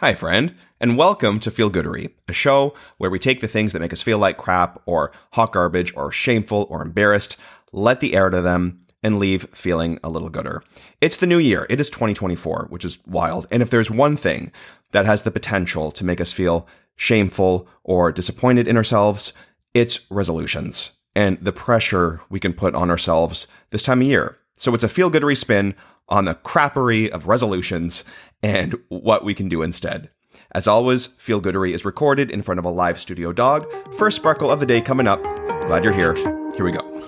Hi, friend, and welcome to Feel Goodery, a show where we take the things that make us feel like crap, or hot garbage, or shameful, or embarrassed, let the air to them, and leave feeling a little gooder. It's the new year. It is 2024, which is wild. And if there's one thing that has the potential to make us feel shameful or disappointed in ourselves, it's resolutions and the pressure we can put on ourselves this time of year. So it's a feel goodery spin on the crappery of resolutions and what we can do instead. As always, Feel Goodery is recorded in front of a live studio dog. First sparkle of the day coming up. Glad you're here. Here we go.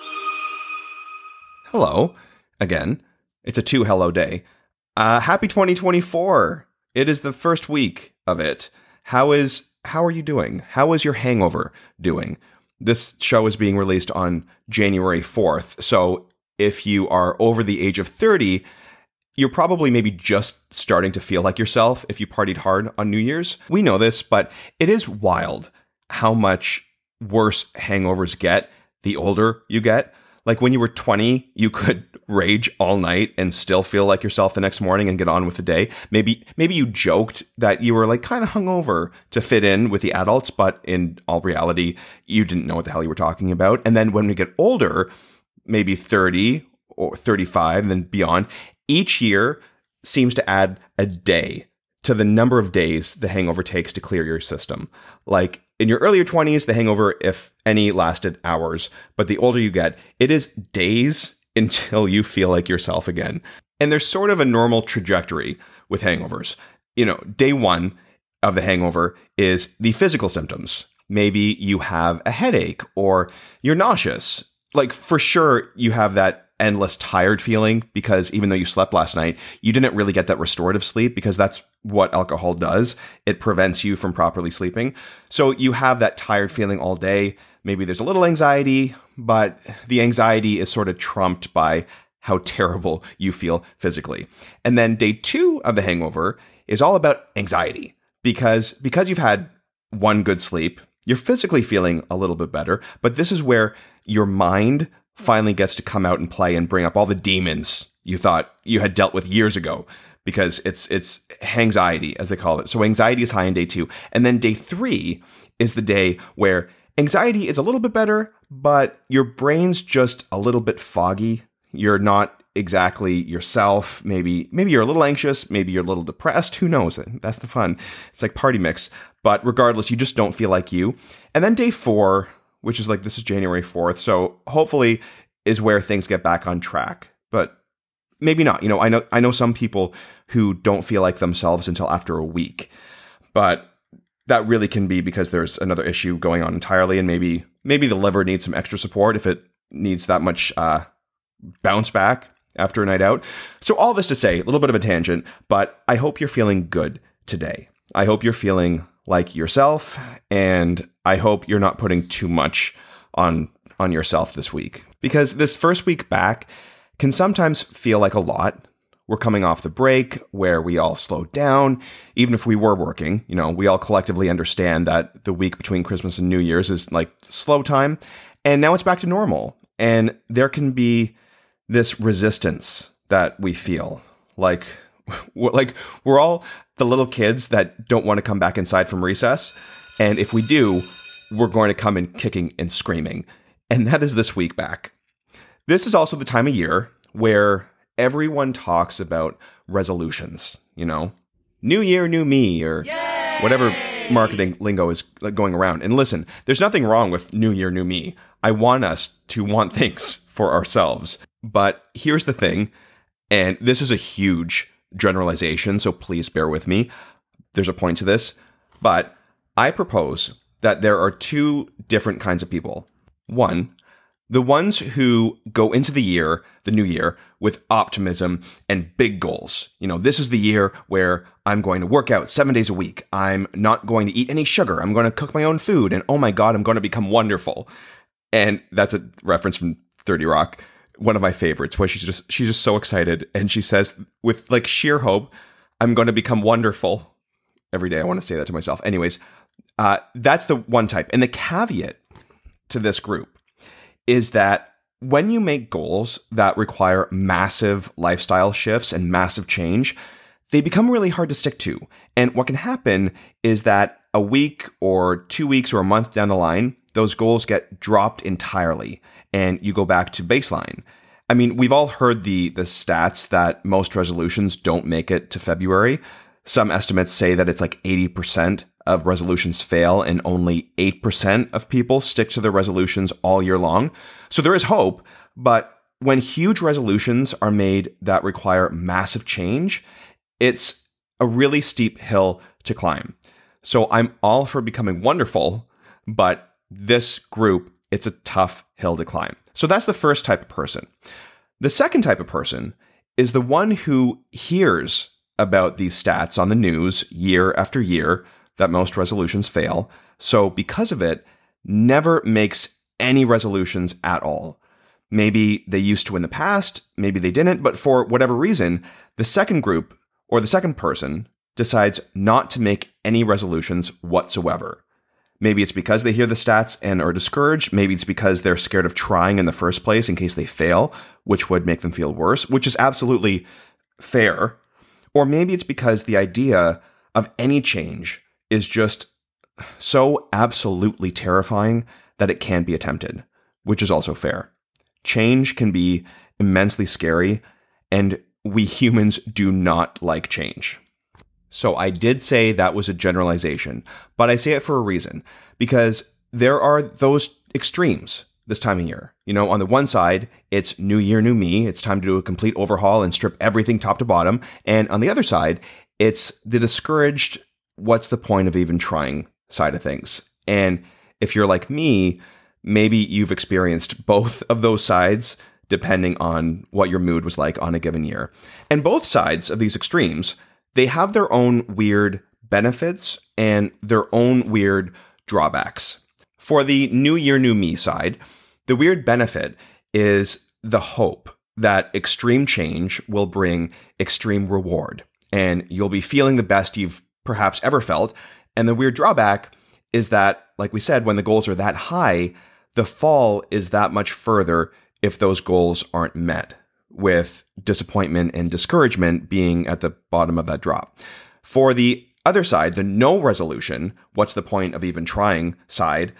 Hello. Again, it's a two hello day. Uh, happy 2024. It is the first week of it. How is how are you doing? How is your hangover doing? This show is being released on January 4th. So if you are over the age of 30, you're probably maybe just starting to feel like yourself if you partied hard on New Year's. We know this, but it is wild how much worse hangovers get the older you get. Like when you were 20, you could rage all night and still feel like yourself the next morning and get on with the day. Maybe maybe you joked that you were like kind of hungover to fit in with the adults, but in all reality, you didn't know what the hell you were talking about. And then when we get older, maybe 30 or 35 and then beyond, each year seems to add a day to the number of days the hangover takes to clear your system. Like in your earlier 20s, the hangover, if any, lasted hours. But the older you get, it is days until you feel like yourself again. And there's sort of a normal trajectory with hangovers. You know, day one of the hangover is the physical symptoms. Maybe you have a headache or you're nauseous. Like for sure, you have that endless tired feeling because even though you slept last night, you didn't really get that restorative sleep because that's what alcohol does. It prevents you from properly sleeping. So you have that tired feeling all day. Maybe there's a little anxiety, but the anxiety is sort of trumped by how terrible you feel physically. And then day 2 of the hangover is all about anxiety because because you've had one good sleep, you're physically feeling a little bit better, but this is where your mind finally gets to come out and play and bring up all the demons you thought you had dealt with years ago because it's it's hangxiety as they call it. So anxiety is high in day 2 and then day 3 is the day where anxiety is a little bit better but your brain's just a little bit foggy. You're not exactly yourself. Maybe maybe you're a little anxious, maybe you're a little depressed, who knows? That's the fun. It's like party mix. But regardless, you just don't feel like you. And then day 4 which is like this is January 4th. So hopefully is where things get back on track. But maybe not. You know, I know I know some people who don't feel like themselves until after a week. But that really can be because there's another issue going on entirely and maybe maybe the liver needs some extra support if it needs that much uh, bounce back after a night out. So all this to say, a little bit of a tangent, but I hope you're feeling good today. I hope you're feeling like yourself and I hope you're not putting too much on on yourself this week because this first week back can sometimes feel like a lot. We're coming off the break where we all slowed down. Even if we were working, you know, we all collectively understand that the week between Christmas and New Year's is like slow time. And now it's back to normal. And there can be this resistance that we feel like, like we're all the little kids that don't want to come back inside from recess. And if we do, we're going to come in kicking and screaming. And that is this week back. This is also the time of year where everyone talks about resolutions, you know, new year, new me, or Yay! whatever marketing lingo is going around. And listen, there's nothing wrong with new year, new me. I want us to want things for ourselves. But here's the thing, and this is a huge generalization, so please bear with me. There's a point to this, but I propose that there are two different kinds of people. One, the ones who go into the year, the new year, with optimism and big goals. You know, this is the year where I'm going to work out seven days a week. I'm not going to eat any sugar. I'm going to cook my own food. And oh my God, I'm going to become wonderful. And that's a reference from 30 Rock one of my favorites where she's just she's just so excited and she says with like sheer hope i'm going to become wonderful every day i want to say that to myself anyways uh, that's the one type and the caveat to this group is that when you make goals that require massive lifestyle shifts and massive change they become really hard to stick to. And what can happen is that a week or two weeks or a month down the line, those goals get dropped entirely and you go back to baseline. I mean, we've all heard the the stats that most resolutions don't make it to February. Some estimates say that it's like 80% of resolutions fail and only 8% of people stick to their resolutions all year long. So there is hope, but when huge resolutions are made that require massive change, it's a really steep hill to climb. So I'm all for becoming wonderful, but this group, it's a tough hill to climb. So that's the first type of person. The second type of person is the one who hears about these stats on the news year after year that most resolutions fail. So because of it, never makes any resolutions at all. Maybe they used to in the past, maybe they didn't, but for whatever reason, the second group or the second person decides not to make any resolutions whatsoever. Maybe it's because they hear the stats and are discouraged. Maybe it's because they're scared of trying in the first place in case they fail, which would make them feel worse, which is absolutely fair. Or maybe it's because the idea of any change is just so absolutely terrifying that it can't be attempted, which is also fair. Change can be immensely scary, and we humans do not like change. So I did say that was a generalization, but I say it for a reason because there are those extremes this time of year. You know, on the one side, it's new year, new me. It's time to do a complete overhaul and strip everything top to bottom. And on the other side, it's the discouraged, what's the point of even trying side of things. And if you're like me, maybe you've experienced both of those sides depending on what your mood was like on a given year. And both sides of these extremes they have their own weird benefits and their own weird drawbacks. For the new year, new me side, the weird benefit is the hope that extreme change will bring extreme reward and you'll be feeling the best you've perhaps ever felt. And the weird drawback is that, like we said, when the goals are that high, the fall is that much further if those goals aren't met with disappointment and discouragement being at the bottom of that drop. For the other side, the no resolution, what's the point of even trying side,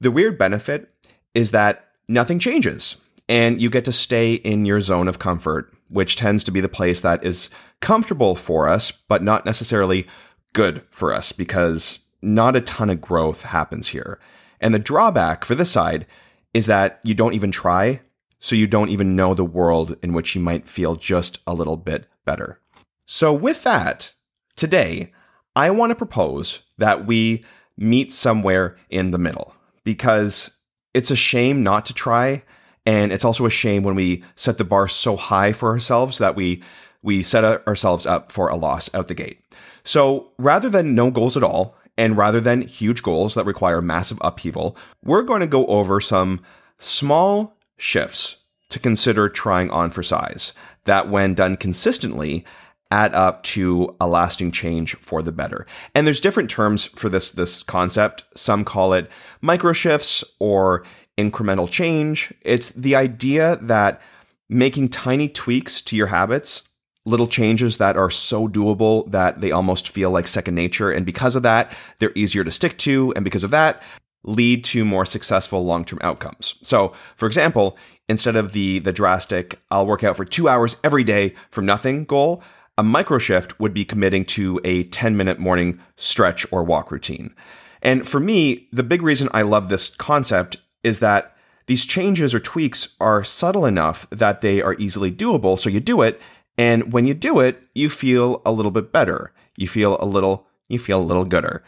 the weird benefit is that nothing changes and you get to stay in your zone of comfort, which tends to be the place that is comfortable for us, but not necessarily good for us because not a ton of growth happens here. And the drawback for this side is that you don't even try so you don't even know the world in which you might feel just a little bit better. So, with that, today, I want to propose that we meet somewhere in the middle because it's a shame not to try. And it's also a shame when we set the bar so high for ourselves that we we set ourselves up for a loss out the gate. So rather than no goals at all, and rather than huge goals that require massive upheaval, we're going to go over some small shifts to consider trying on for size that, when done consistently, add up to a lasting change for the better. And there's different terms for this this concept. Some call it micro shifts or incremental change. It's the idea that making tiny tweaks to your habits, little changes that are so doable that they almost feel like second nature and because of that, they're easier to stick to and because of that, lead to more successful long-term outcomes. So, for example, instead of the the drastic I'll work out for 2 hours every day from nothing goal, a micro shift would be committing to a 10-minute morning stretch or walk routine. And for me, the big reason I love this concept is that these changes or tweaks are subtle enough that they are easily doable, so you do it, and when you do it, you feel a little bit better. You feel a little you feel a little gooder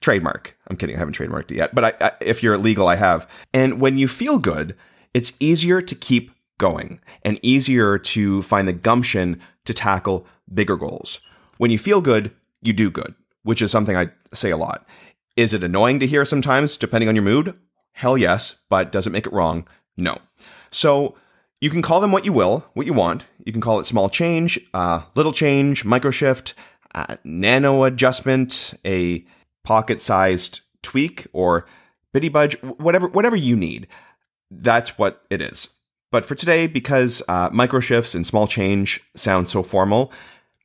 trademark. I'm kidding, I haven't trademarked it yet, but I, I, if you're legal, I have. And when you feel good, it's easier to keep going and easier to find the gumption to tackle bigger goals. When you feel good, you do good, which is something I say a lot. Is it annoying to hear sometimes, depending on your mood? Hell yes, but does it make it wrong? No. So you can call them what you will, what you want. You can call it small change, uh, little change, micro shift, uh, nano adjustment, a pocket sized tweak or bitty budge, whatever, whatever you need. That's what it is. But for today, because uh, micro shifts and small change sound so formal,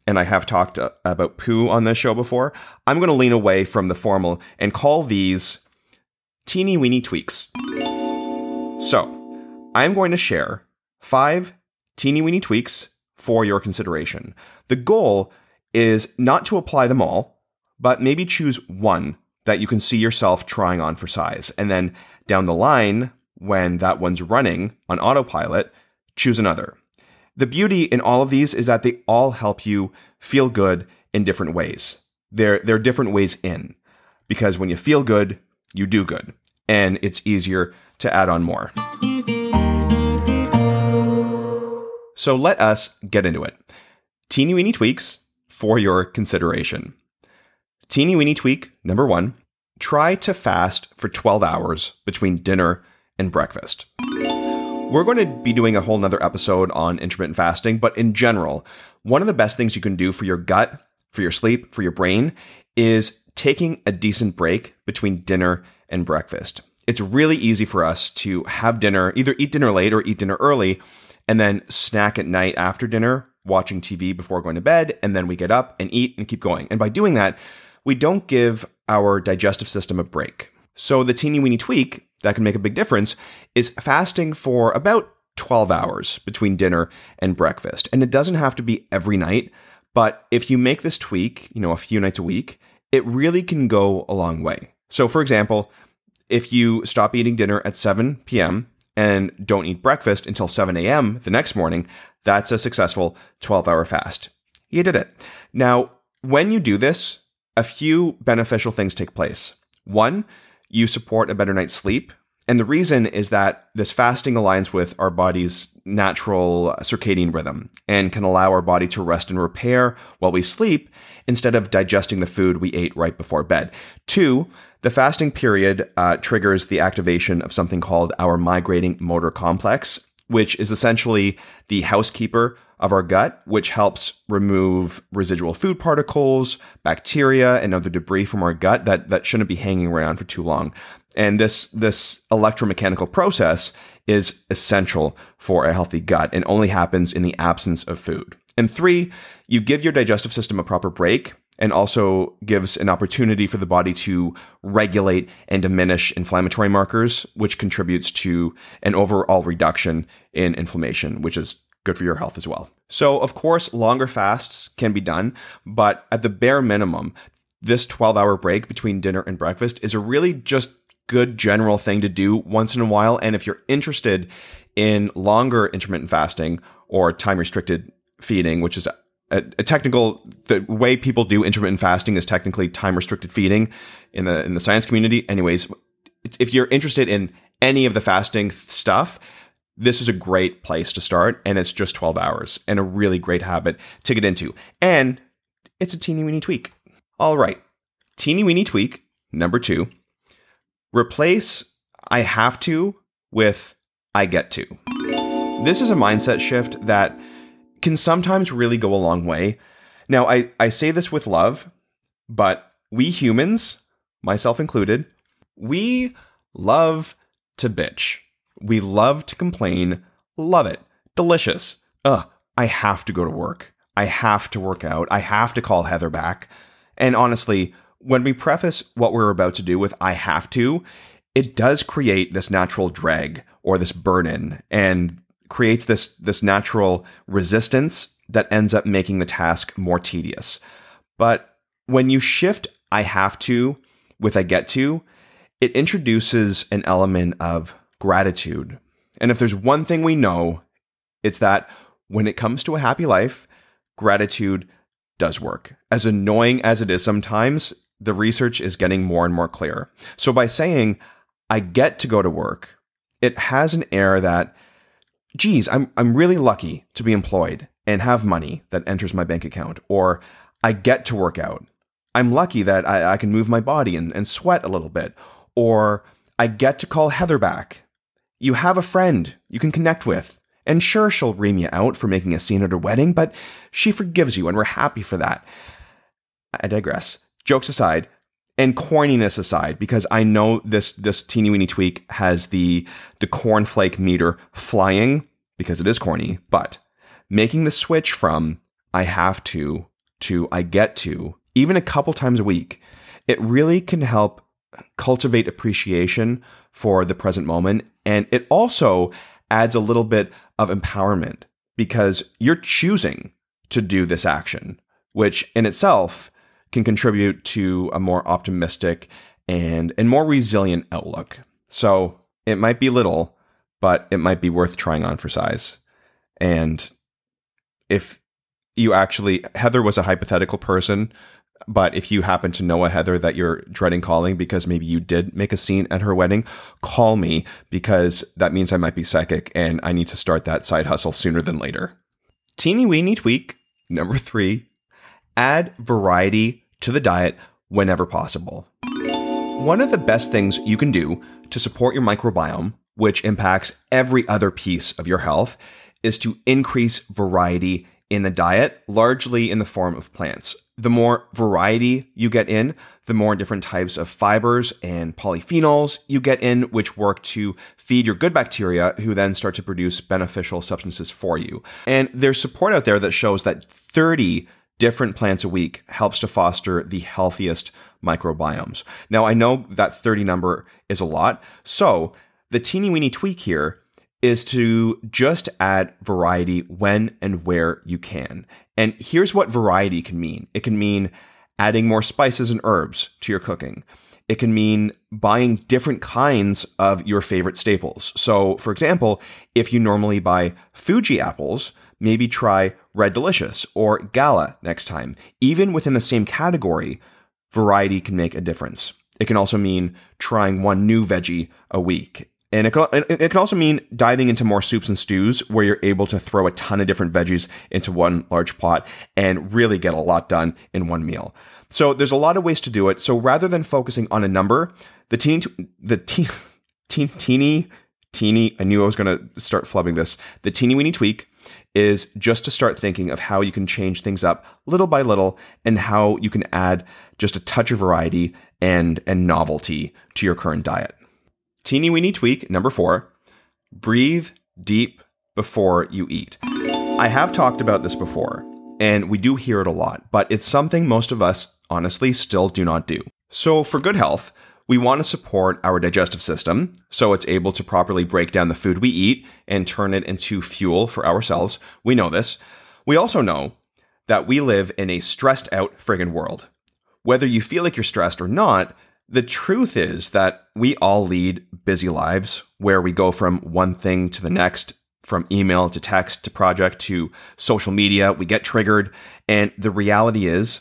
and I have talked uh, about poo on this show before, I'm going to lean away from the formal and call these teeny weeny tweaks. So, I'm going to share five teeny weeny tweaks for your consideration. The goal is not to apply them all, but maybe choose one that you can see yourself trying on for size. And then down the line, when that one's running on autopilot, choose another. The beauty in all of these is that they all help you feel good in different ways. They're, they're different ways in because when you feel good, you do good, and it's easier to add on more. So let us get into it. Teeny weeny tweaks for your consideration. Teeny weeny tweak number one try to fast for 12 hours between dinner and breakfast. We're going to be doing a whole nother episode on intermittent fasting, but in general, one of the best things you can do for your gut, for your sleep, for your brain is taking a decent break between dinner and breakfast. It's really easy for us to have dinner, either eat dinner late or eat dinner early, and then snack at night after dinner, watching TV before going to bed, and then we get up and eat and keep going. And by doing that, we don't give our digestive system a break. So the teeny weeny tweak that can make a big difference is fasting for about 12 hours between dinner and breakfast. And it doesn't have to be every night, but if you make this tweak, you know, a few nights a week, it really can go a long way. So for example, if you stop eating dinner at 7 p.m. and don't eat breakfast until 7 a.m. the next morning, that's a successful 12 hour fast. You did it. Now, when you do this, a few beneficial things take place. One, you support a better night's sleep. And the reason is that this fasting aligns with our body's natural circadian rhythm and can allow our body to rest and repair while we sleep instead of digesting the food we ate right before bed. Two, the fasting period uh, triggers the activation of something called our migrating motor complex, which is essentially the housekeeper of our gut, which helps remove residual food particles, bacteria, and other debris from our gut that, that shouldn't be hanging around for too long. And this, this electromechanical process is essential for a healthy gut and only happens in the absence of food. And three, you give your digestive system a proper break and also gives an opportunity for the body to regulate and diminish inflammatory markers, which contributes to an overall reduction in inflammation, which is good for your health as well. So, of course, longer fasts can be done, but at the bare minimum, this 12 hour break between dinner and breakfast is a really just good general thing to do once in a while. And if you're interested in longer intermittent fasting or time restricted feeding, which is a, a, technical the way people do intermittent fasting is technically time restricted feeding in the in the science community. Anyways if you're interested in any of the fasting stuff this is a great place to start. And it's just 12 hours and a really great habit to get into. And it's a teeny weeny tweak. All right. Teeny weeny tweak number two replace i have to with i get to this is a mindset shift that can sometimes really go a long way now i, I say this with love but we humans myself included we love to bitch we love to complain. Love it. Delicious. Ugh, I have to go to work. I have to work out. I have to call Heather back. And honestly, when we preface what we're about to do with I have to, it does create this natural drag or this burden and creates this this natural resistance that ends up making the task more tedious. But when you shift I have to with I get to, it introduces an element of gratitude. And if there's one thing we know, it's that when it comes to a happy life, gratitude does work. As annoying as it is sometimes, the research is getting more and more clear. So by saying, I get to go to work, it has an air that, geez, I'm, I'm really lucky to be employed and have money that enters my bank account. Or I get to work out. I'm lucky that I, I can move my body and, and sweat a little bit. Or I get to call Heather back you have a friend you can connect with. And sure, she'll ream you out for making a scene at her wedding, but she forgives you, and we're happy for that. I digress. Jokes aside, and corniness aside, because I know this this teeny weeny tweak has the the cornflake meter flying because it is corny, but making the switch from I have to to I get to, even a couple times a week, it really can help cultivate appreciation for the present moment. And it also adds a little bit of empowerment because you're choosing to do this action, which in itself can contribute to a more optimistic and, and more resilient outlook. So it might be little, but it might be worth trying on for size. And if you actually, Heather was a hypothetical person, but if you happen to know a Heather that you're dreading calling because maybe you did make a scene at her wedding, call me because that means I might be psychic and I need to start that side hustle sooner than later. Teeny weeny tweak number three add variety to the diet whenever possible. One of the best things you can do to support your microbiome, which impacts every other piece of your health, is to increase variety in the diet, largely in the form of plants. The more variety you get in, the more different types of fibers and polyphenols you get in, which work to feed your good bacteria, who then start to produce beneficial substances for you. And there's support out there that shows that 30 different plants a week helps to foster the healthiest microbiomes. Now, I know that 30 number is a lot. So the teeny weeny tweak here is to just add variety when and where you can. And here's what variety can mean it can mean adding more spices and herbs to your cooking. It can mean buying different kinds of your favorite staples. So, for example, if you normally buy Fuji apples, maybe try Red Delicious or Gala next time. Even within the same category, variety can make a difference. It can also mean trying one new veggie a week. And it can, it can also mean diving into more soups and stews where you're able to throw a ton of different veggies into one large pot and really get a lot done in one meal. So there's a lot of ways to do it. So rather than focusing on a number, the teeny, the teeny, teeny, teeny, I knew I was going to start flubbing this. The teeny weeny tweak is just to start thinking of how you can change things up little by little and how you can add just a touch of variety and, and novelty to your current diet. Teeny weeny tweak number four breathe deep before you eat. I have talked about this before, and we do hear it a lot, but it's something most of us honestly still do not do. So, for good health, we want to support our digestive system so it's able to properly break down the food we eat and turn it into fuel for our cells. We know this. We also know that we live in a stressed out friggin' world. Whether you feel like you're stressed or not, the truth is that we all lead busy lives where we go from one thing to the next, from email to text to project to social media. We get triggered. And the reality is,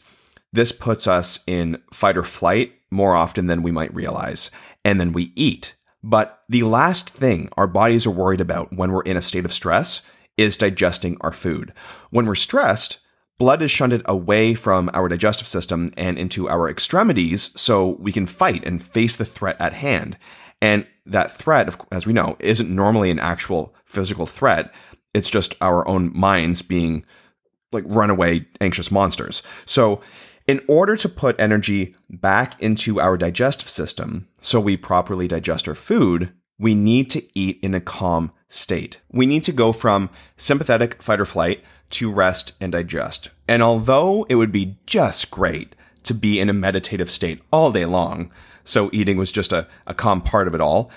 this puts us in fight or flight more often than we might realize. And then we eat. But the last thing our bodies are worried about when we're in a state of stress is digesting our food. When we're stressed, blood is shunted away from our digestive system and into our extremities so we can fight and face the threat at hand. And that threat, as we know, isn't normally an actual physical threat. It's just our own minds being like runaway anxious monsters. So, in order to put energy back into our digestive system so we properly digest our food, we need to eat in a calm state. We need to go from sympathetic fight or flight to rest and digest. And although it would be just great to be in a meditative state all day long, so eating was just a, a calm part of it all,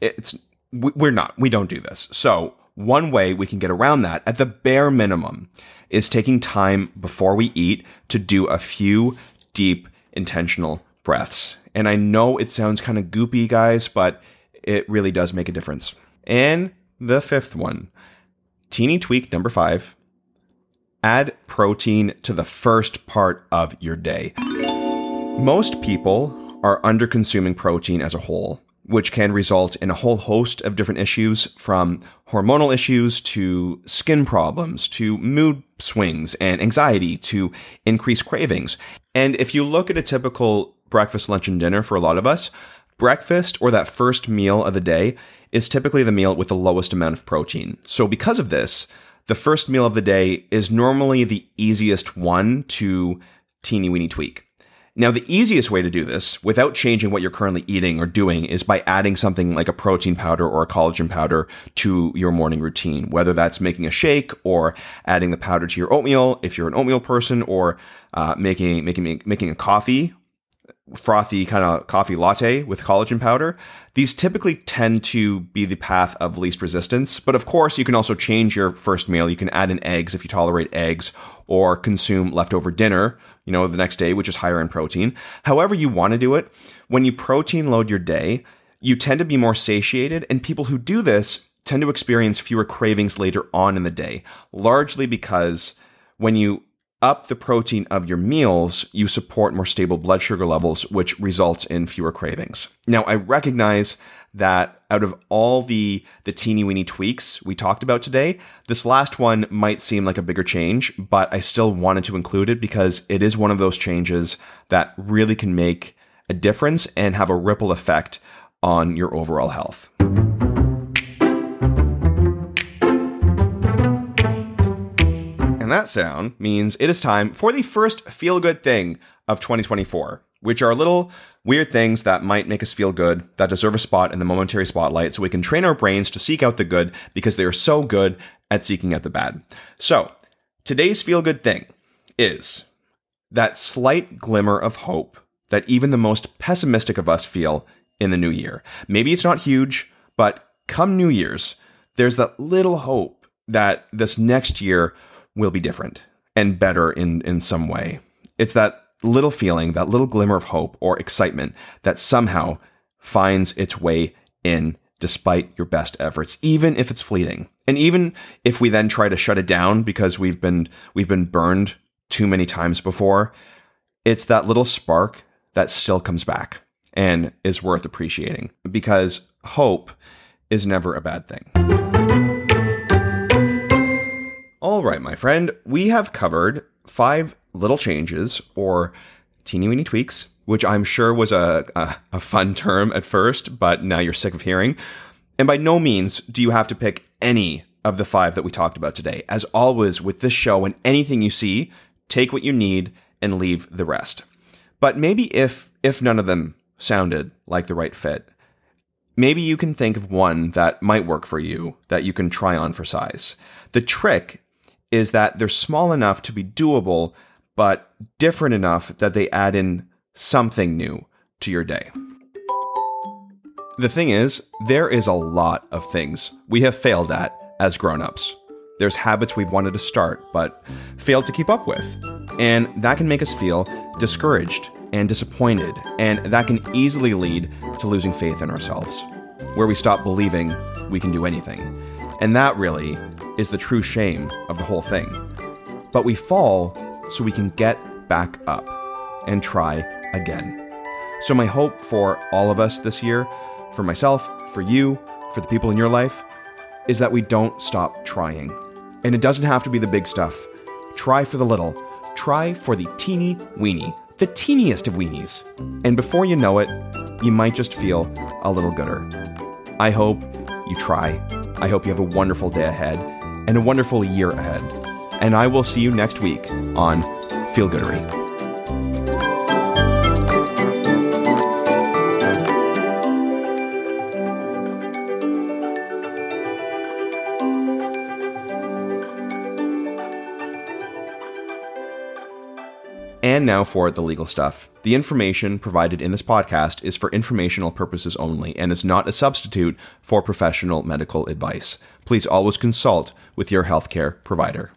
it's we're not. We don't do this. So one way we can get around that at the bare minimum is taking time before we eat to do a few deep intentional breaths. And I know it sounds kind of goopy, guys, but it really does make a difference. And the fifth one, teeny tweak number five, add protein to the first part of your day. Most people are under consuming protein as a whole, which can result in a whole host of different issues from hormonal issues to skin problems to mood swings and anxiety to increased cravings. And if you look at a typical breakfast, lunch, and dinner for a lot of us, breakfast or that first meal of the day is typically the meal with the lowest amount of protein. So because of this, the first meal of the day is normally the easiest one to teeny weeny tweak. Now, the easiest way to do this without changing what you're currently eating or doing is by adding something like a protein powder or a collagen powder to your morning routine, whether that's making a shake or adding the powder to your oatmeal if you're an oatmeal person or uh, making, making, making a coffee frothy kind of coffee latte with collagen powder. These typically tend to be the path of least resistance, but of course, you can also change your first meal. You can add in eggs if you tolerate eggs or consume leftover dinner, you know, the next day, which is higher in protein. However, you want to do it, when you protein load your day, you tend to be more satiated, and people who do this tend to experience fewer cravings later on in the day, largely because when you up the protein of your meals, you support more stable blood sugar levels, which results in fewer cravings. Now, I recognize that out of all the the teeny weeny tweaks we talked about today, this last one might seem like a bigger change, but I still wanted to include it because it is one of those changes that really can make a difference and have a ripple effect on your overall health. And that sound means it is time for the first feel good thing of 2024, which are little weird things that might make us feel good, that deserve a spot in the momentary spotlight, so we can train our brains to seek out the good because they are so good at seeking out the bad. So, today's feel good thing is that slight glimmer of hope that even the most pessimistic of us feel in the new year. Maybe it's not huge, but come New Year's, there's that little hope that this next year will be different and better in, in some way. It's that little feeling, that little glimmer of hope or excitement that somehow finds its way in despite your best efforts, even if it's fleeting. And even if we then try to shut it down because we've been we've been burned too many times before, it's that little spark that still comes back and is worth appreciating because hope is never a bad thing. All right, my friend, we have covered five little changes or teeny weeny tweaks, which I'm sure was a, a, a, fun term at first, but now you're sick of hearing. And by no means do you have to pick any of the five that we talked about today. As always, with this show and anything you see, take what you need and leave the rest. But maybe if if none of them sounded like the right fit, maybe you can think of one that might work for you that you can try on for size. The trick is that they're small enough to be doable, but different enough that they add in something new to your day. The thing is, there is a lot of things we have failed at as grown-ups. There's habits we've wanted to start but failed to keep up with. And that can make us feel discouraged and disappointed, and that can easily lead to losing faith in ourselves, where we stop believing we can do anything. And that really is the true shame of the whole thing. But we fall so we can get back up and try again. So, my hope for all of us this year, for myself, for you, for the people in your life, is that we don't stop trying. And it doesn't have to be the big stuff. Try for the little. Try for the teeny weeny, the teeniest of weenies. And before you know it, you might just feel a little gooder. I hope you try. I hope you have a wonderful day ahead and a wonderful year ahead. And I will see you next week on Feel Goodery. And now for the legal stuff. The information provided in this podcast is for informational purposes only and is not a substitute for professional medical advice. Please always consult with your healthcare provider.